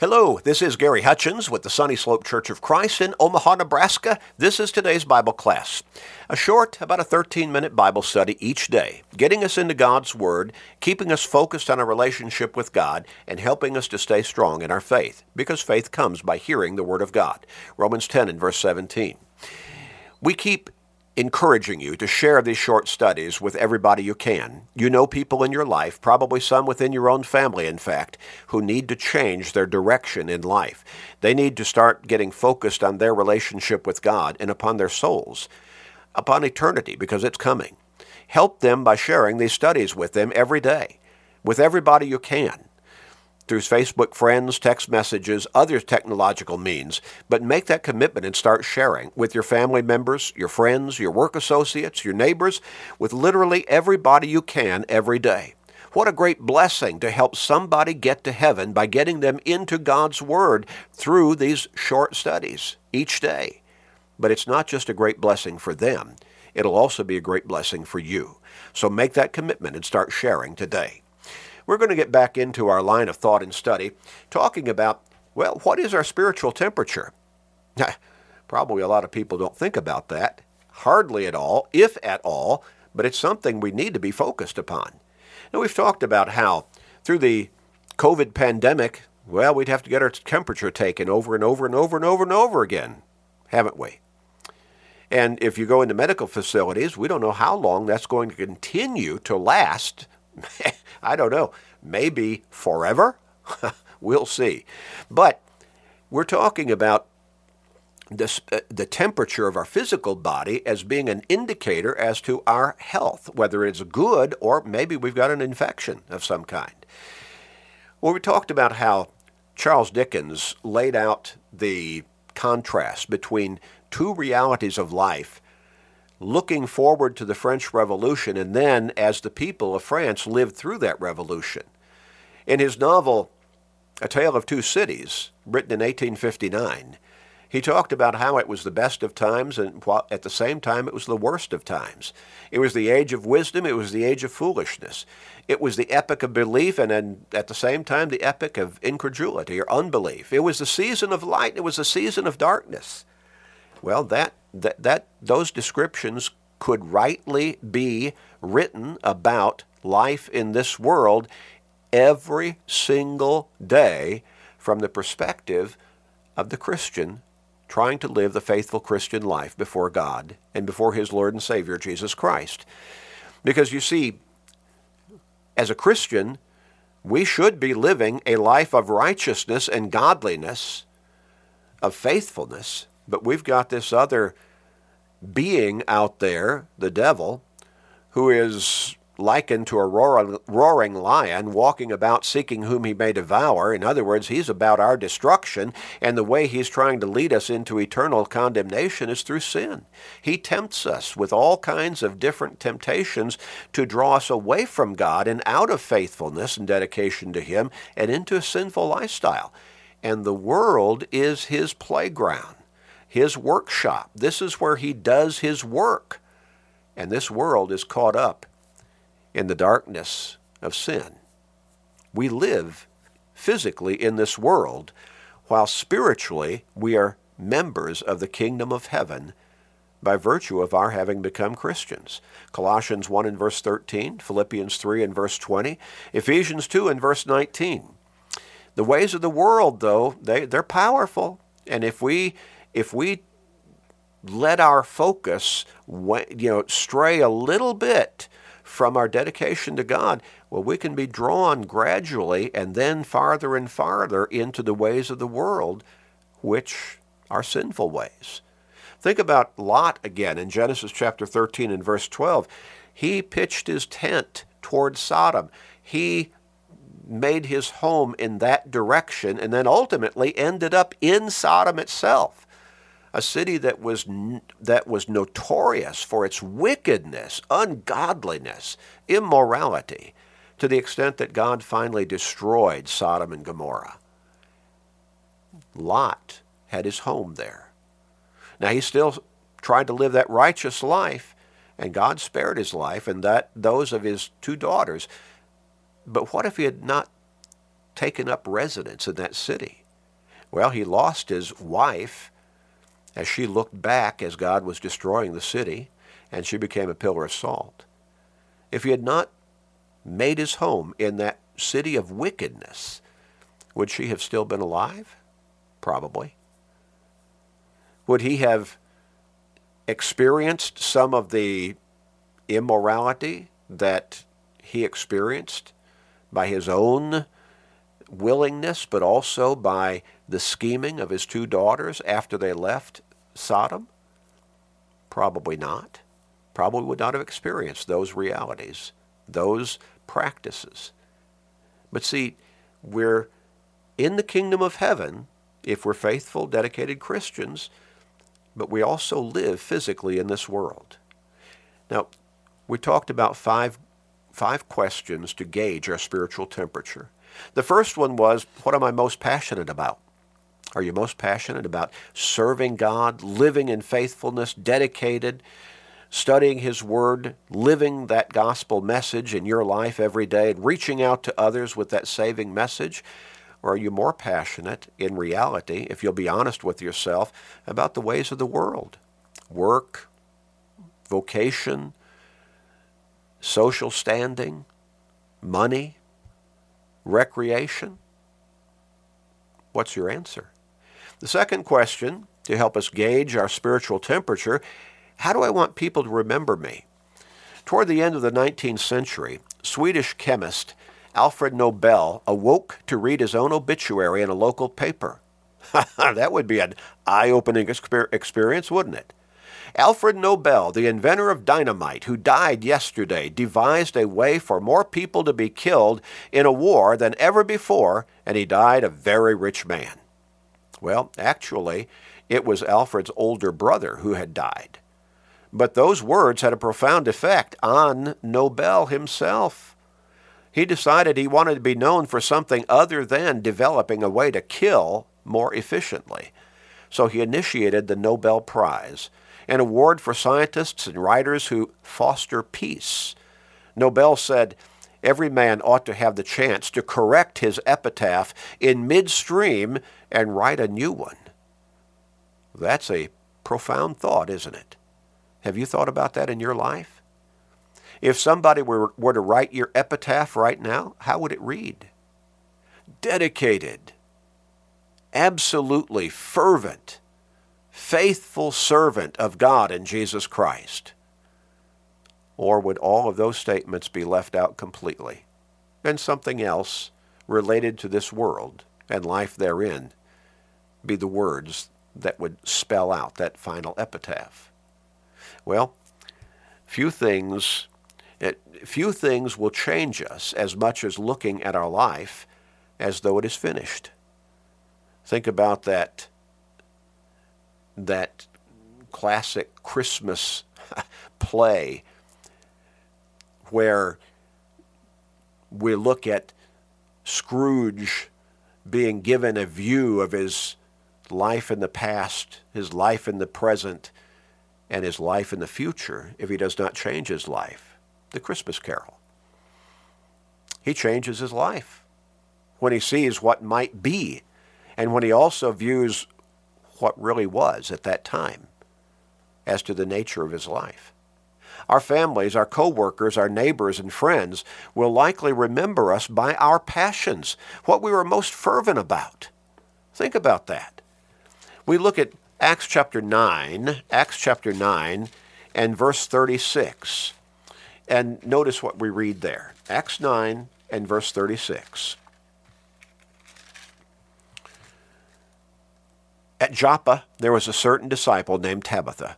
Hello, this is Gary Hutchins with the Sunny Slope Church of Christ in Omaha, Nebraska. This is today's Bible class. A short, about a 13 minute Bible study each day, getting us into God's Word, keeping us focused on our relationship with God, and helping us to stay strong in our faith, because faith comes by hearing the Word of God. Romans 10 and verse 17. We keep encouraging you to share these short studies with everybody you can. You know people in your life, probably some within your own family, in fact, who need to change their direction in life. They need to start getting focused on their relationship with God and upon their souls, upon eternity, because it's coming. Help them by sharing these studies with them every day, with everybody you can through Facebook friends, text messages, other technological means, but make that commitment and start sharing with your family members, your friends, your work associates, your neighbors, with literally everybody you can every day. What a great blessing to help somebody get to heaven by getting them into God's Word through these short studies each day. But it's not just a great blessing for them, it'll also be a great blessing for you. So make that commitment and start sharing today. We're going to get back into our line of thought and study, talking about, well, what is our spiritual temperature? Probably a lot of people don't think about that. Hardly at all, if at all, but it's something we need to be focused upon. Now, we've talked about how through the COVID pandemic, well, we'd have to get our temperature taken over and over and over and over and over again, haven't we? And if you go into medical facilities, we don't know how long that's going to continue to last I don't know, maybe forever? we'll see. But we're talking about this, uh, the temperature of our physical body as being an indicator as to our health, whether it's good or maybe we've got an infection of some kind. Well, we talked about how Charles Dickens laid out the contrast between two realities of life looking forward to the French Revolution and then as the people of France lived through that revolution. In his novel, A Tale of Two Cities, written in 1859, he talked about how it was the best of times and at the same time it was the worst of times. It was the age of wisdom, it was the age of foolishness. It was the epoch of belief and then at the same time the epoch of incredulity or unbelief. It was the season of light, it was the season of darkness. Well, that that, that those descriptions could rightly be written about life in this world every single day from the perspective of the Christian trying to live the faithful Christian life before God and before his Lord and Savior Jesus Christ. Because you see, as a Christian, we should be living a life of righteousness and godliness, of faithfulness, but we've got this other being out there, the devil, who is likened to a roaring, lion walking about seeking whom he may devour. In other words, he's about our destruction, and the way he's trying to lead us into eternal condemnation is through sin. He tempts us with all kinds of different temptations to draw us away from God and out of faithfulness and dedication to him and into a sinful lifestyle. And the world is his playground his workshop. This is where he does his work. And this world is caught up in the darkness of sin. We live physically in this world, while spiritually we are members of the kingdom of heaven by virtue of our having become Christians. Colossians 1 and verse 13, Philippians 3 and verse 20, Ephesians 2 and verse 19. The ways of the world, though, they, they're powerful. And if we if we let our focus you know stray a little bit from our dedication to God, well, we can be drawn gradually and then farther and farther into the ways of the world, which are sinful ways. Think about Lot again in Genesis chapter 13 and verse 12. He pitched his tent toward Sodom. He made his home in that direction and then ultimately ended up in Sodom itself a city that was that was notorious for its wickedness, ungodliness, immorality, to the extent that God finally destroyed Sodom and Gomorrah. Lot had his home there. Now he still tried to live that righteous life, and God spared his life and that those of his two daughters. But what if he had not taken up residence in that city? Well, he lost his wife as she looked back as God was destroying the city, and she became a pillar of salt. If he had not made his home in that city of wickedness, would she have still been alive? Probably. Would he have experienced some of the immorality that he experienced by his own willingness, but also by the scheming of his two daughters after they left Sodom? Probably not. Probably would not have experienced those realities, those practices. But see, we're in the kingdom of heaven if we're faithful, dedicated Christians, but we also live physically in this world. Now, we talked about five, five questions to gauge our spiritual temperature. The first one was, What am I most passionate about? Are you most passionate about serving God, living in faithfulness, dedicated, studying His Word, living that gospel message in your life every day, and reaching out to others with that saving message? Or are you more passionate in reality, if you'll be honest with yourself, about the ways of the world? Work, vocation, social standing, money, recreation? What's your answer? The second question, to help us gauge our spiritual temperature, how do I want people to remember me? Toward the end of the 19th century, Swedish chemist Alfred Nobel awoke to read his own obituary in a local paper. that would be an eye opening experience, wouldn't it? Alfred Nobel, the inventor of dynamite, who died yesterday, devised a way for more people to be killed in a war than ever before, and he died a very rich man. Well, actually, it was Alfred's older brother who had died. But those words had a profound effect on Nobel himself. He decided he wanted to be known for something other than developing a way to kill more efficiently. So he initiated the Nobel Prize, an award for scientists and writers who foster peace. Nobel said, Every man ought to have the chance to correct his epitaph in midstream and write a new one. That's a profound thought, isn't it? Have you thought about that in your life? If somebody were, were to write your epitaph right now, how would it read? Dedicated, absolutely fervent, faithful servant of God and Jesus Christ. Or would all of those statements be left out completely and something else related to this world and life therein be the words that would spell out that final epitaph? Well, few things it, few things will change us as much as looking at our life as though it is finished. Think about that that classic Christmas play where we look at Scrooge being given a view of his life in the past, his life in the present, and his life in the future if he does not change his life the Christmas Carol. He changes his life when he sees what might be and when he also views what really was at that time as to the nature of his life. Our families, our co-workers, our neighbors and friends will likely remember us by our passions, what we were most fervent about. Think about that. We look at Acts chapter 9, Acts chapter 9 and verse 36. And notice what we read there Acts 9 and verse 36. At Joppa, there was a certain disciple named Tabitha,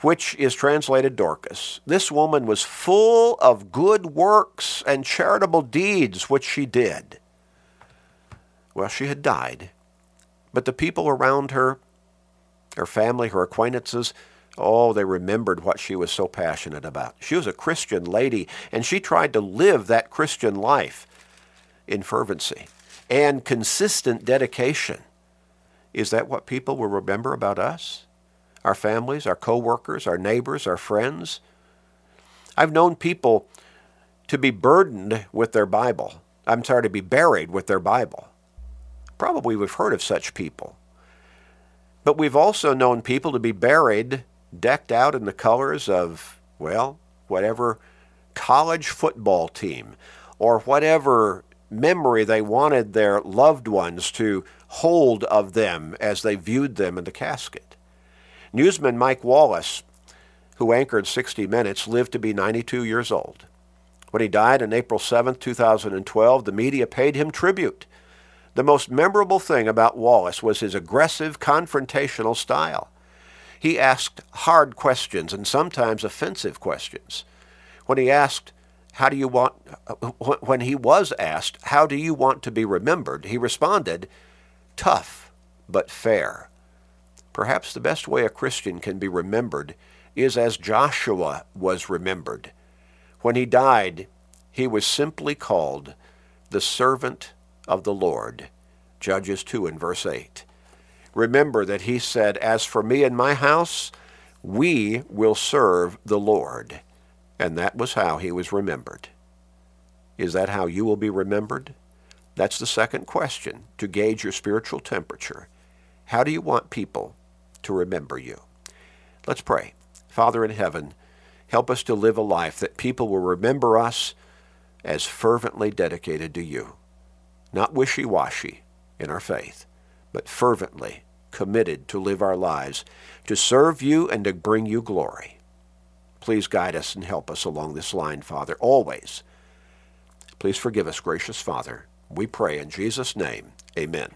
which is translated Dorcas. This woman was full of good works and charitable deeds which she did. Well, she had died, but the people around her, her family, her acquaintances, Oh, they remembered what she was so passionate about. She was a Christian lady, and she tried to live that Christian life in fervency and consistent dedication. Is that what people will remember about us? Our families, our co-workers, our neighbors, our friends? I've known people to be burdened with their Bible. I'm sorry, to be buried with their Bible. Probably we've heard of such people. But we've also known people to be buried, decked out in the colors of, well, whatever college football team or whatever memory they wanted their loved ones to hold of them as they viewed them in the casket. Newsman Mike Wallace, who anchored 60 Minutes, lived to be 92 years old. When he died on April 7, 2012, the media paid him tribute. The most memorable thing about Wallace was his aggressive, confrontational style. He asked hard questions and sometimes offensive questions. When he asked, how do you want, when he was asked, how do you want to be remembered, he responded, tough but fair. Perhaps the best way a Christian can be remembered is as Joshua was remembered. When he died, he was simply called the servant of the Lord. Judges 2 and verse 8. Remember that he said, As for me and my house, we will serve the Lord. And that was how he was remembered. Is that how you will be remembered? That's the second question to gauge your spiritual temperature. How do you want people to remember you? Let's pray. Father in heaven, help us to live a life that people will remember us as fervently dedicated to you not wishy washy in our faith, but fervently committed to live our lives to serve you and to bring you glory. Please guide us and help us along this line, Father, always. Please forgive us, gracious Father. We pray in Jesus' name. Amen.